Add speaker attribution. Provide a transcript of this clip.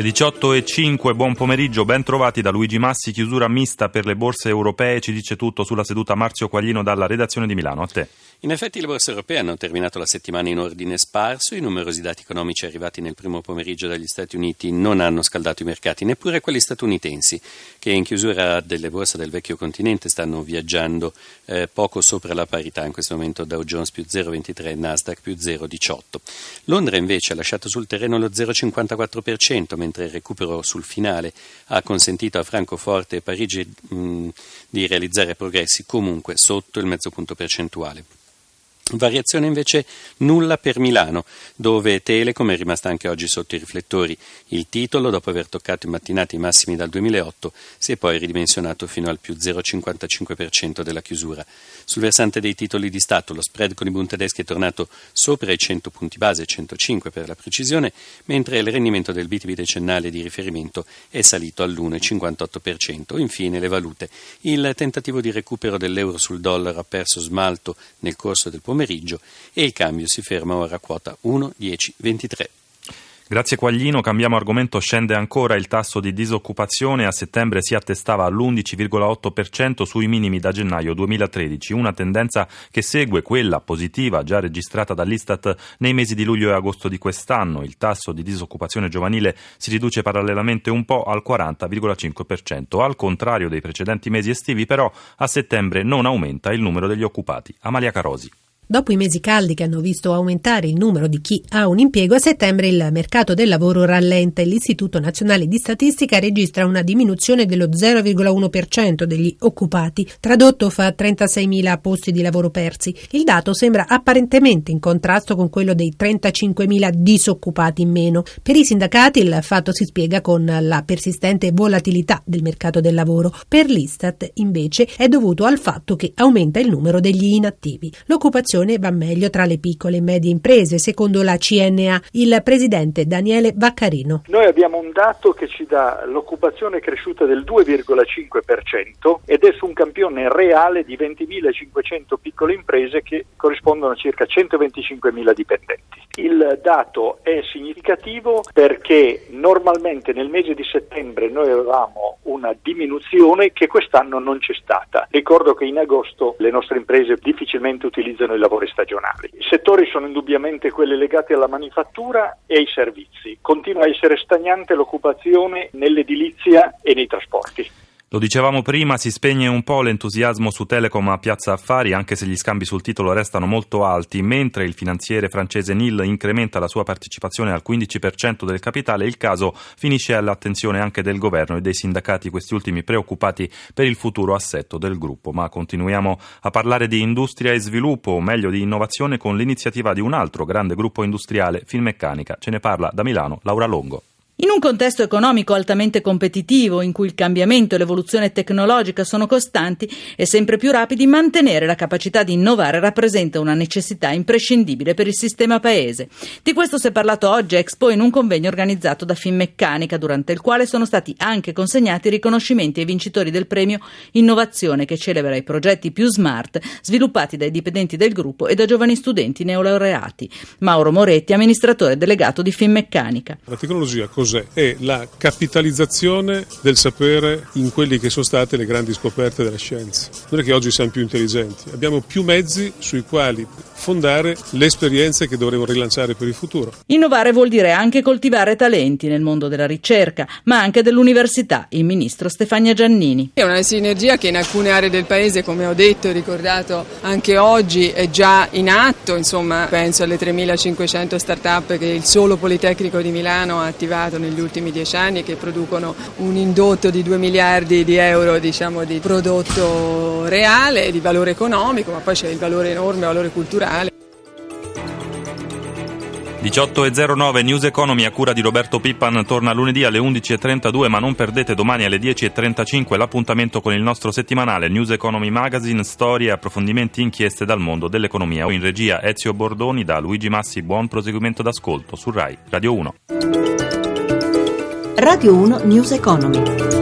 Speaker 1: Le 18 e 5, buon pomeriggio, ben trovati da Luigi Massi, chiusura mista per le borse europee, ci dice tutto sulla seduta Marzio Quaglino dalla redazione di Milano, a te.
Speaker 2: In effetti le borse europee hanno terminato la settimana in ordine sparso, i numerosi dati economici arrivati nel primo pomeriggio dagli Stati Uniti non hanno scaldato i mercati, neppure quelli statunitensi, che in chiusura delle borse del vecchio continente stanno viaggiando eh, poco sopra la parità, in questo momento Dow Jones più 0,23 Nasdaq più 0,18. Londra invece ha lasciato sul terreno lo 0,54%, mentre il recupero sul finale ha consentito a Francoforte e Parigi mh, di realizzare progressi comunque sotto il mezzo punto percentuale. Variazione invece nulla per Milano, dove Telecom è rimasta anche oggi sotto i riflettori. Il titolo, dopo aver toccato in mattinata i massimi dal 2008, si è poi ridimensionato fino al più 0,55% della chiusura. Sul versante dei titoli di Stato, lo spread con i Bund tedeschi è tornato sopra i 100 punti base, 105 per la precisione, mentre il rendimento del BTP decennale di riferimento è salito all'1,58%. Infine le valute. Il tentativo di recupero dell'euro sul dollaro ha perso smalto nel corso del pomeriggio pomeriggio e il cambio si ferma ora a quota 1,1023.
Speaker 1: Grazie Quaglino, cambiamo argomento, scende ancora il tasso di disoccupazione, a settembre si attestava all'11,8% sui minimi da gennaio 2013, una tendenza che segue quella positiva già registrata dall'Istat nei mesi di luglio e agosto di quest'anno. Il tasso di disoccupazione giovanile si riduce parallelamente un po' al 40,5%. Al contrario dei precedenti mesi estivi però a settembre non aumenta il numero degli occupati. Amalia Carosi.
Speaker 3: Dopo i mesi caldi che hanno visto aumentare il numero di chi ha un impiego, a settembre il mercato del lavoro rallenta e l'Istituto Nazionale di Statistica registra una diminuzione dello 0,1% degli occupati, tradotto fa 36.000 posti di lavoro persi. Il dato sembra apparentemente in contrasto con quello dei 35.000 disoccupati in meno. Per i sindacati il fatto si spiega con la persistente volatilità del mercato del lavoro. Per l'Istat, invece, è dovuto al fatto che aumenta il numero degli inattivi. L'occupazione situazione va meglio tra le piccole e medie imprese, secondo la CNA. Il presidente Daniele Vaccarino.
Speaker 4: Noi abbiamo un dato che ci dà l'occupazione cresciuta del 2,5% ed è su un campione reale di 20.500 piccole imprese che corrispondono a circa 125.000 dipendenti. Il dato è significativo perché normalmente nel mese di settembre noi avevamo una diminuzione che quest'anno non c'è stata. Ricordo che in agosto le nostre imprese difficilmente utilizzano i lavori stagionali. I settori sono indubbiamente quelli legati alla manifattura e ai servizi. Continua a essere stagnante l'occupazione nell'edilizia e nei trasporti.
Speaker 1: Lo dicevamo prima, si spegne un po' l'entusiasmo su Telecom a Piazza Affari, anche se gli scambi sul titolo restano molto alti, mentre il finanziere francese Nil incrementa la sua partecipazione al 15% del capitale, il caso finisce all'attenzione anche del governo e dei sindacati, questi ultimi preoccupati per il futuro assetto del gruppo. Ma continuiamo a parlare di industria e sviluppo, o meglio di innovazione, con l'iniziativa di un altro grande gruppo industriale, Finmeccanica. Ce ne parla da Milano Laura Longo.
Speaker 5: In un contesto economico altamente competitivo, in cui il cambiamento e l'evoluzione tecnologica sono costanti e sempre più rapidi, mantenere la capacità di innovare rappresenta una necessità imprescindibile per il sistema paese. Di questo si è parlato oggi a Expo in un convegno organizzato da Finmeccanica, durante il quale sono stati anche consegnati riconoscimenti ai vincitori del premio Innovazione, che celebra i progetti più smart sviluppati dai dipendenti del gruppo e da giovani studenti neolaureati. Mauro Moretti, amministratore delegato di Finmeccanica.
Speaker 6: La tecnologia così cos'è? È la capitalizzazione del sapere in quelli che sono state le grandi scoperte della scienza. Non è che oggi siamo più intelligenti, abbiamo più mezzi sui quali fondare le esperienze che dovremo rilanciare per il futuro.
Speaker 5: Innovare vuol dire anche coltivare talenti nel mondo della ricerca, ma anche dell'università, il ministro Stefania Giannini.
Speaker 7: È una sinergia che in alcune aree del paese, come ho detto e ricordato anche oggi, è già in atto, insomma penso alle 3500 start-up che il solo Politecnico di Milano ha attivato negli ultimi dieci anni che producono un indotto di 2 miliardi di euro diciamo, di prodotto reale, di valore economico, ma poi c'è il valore enorme, il valore culturale.
Speaker 1: 18.09 News Economy a cura di Roberto Pippan torna lunedì alle 11.32 ma non perdete domani alle 10.35 l'appuntamento con il nostro settimanale News Economy Magazine, storie, approfondimenti, inchieste dal mondo dell'economia. In regia Ezio Bordoni da Luigi Massi, buon proseguimento d'ascolto su RAI Radio 1.
Speaker 8: Radio 1 News Economy.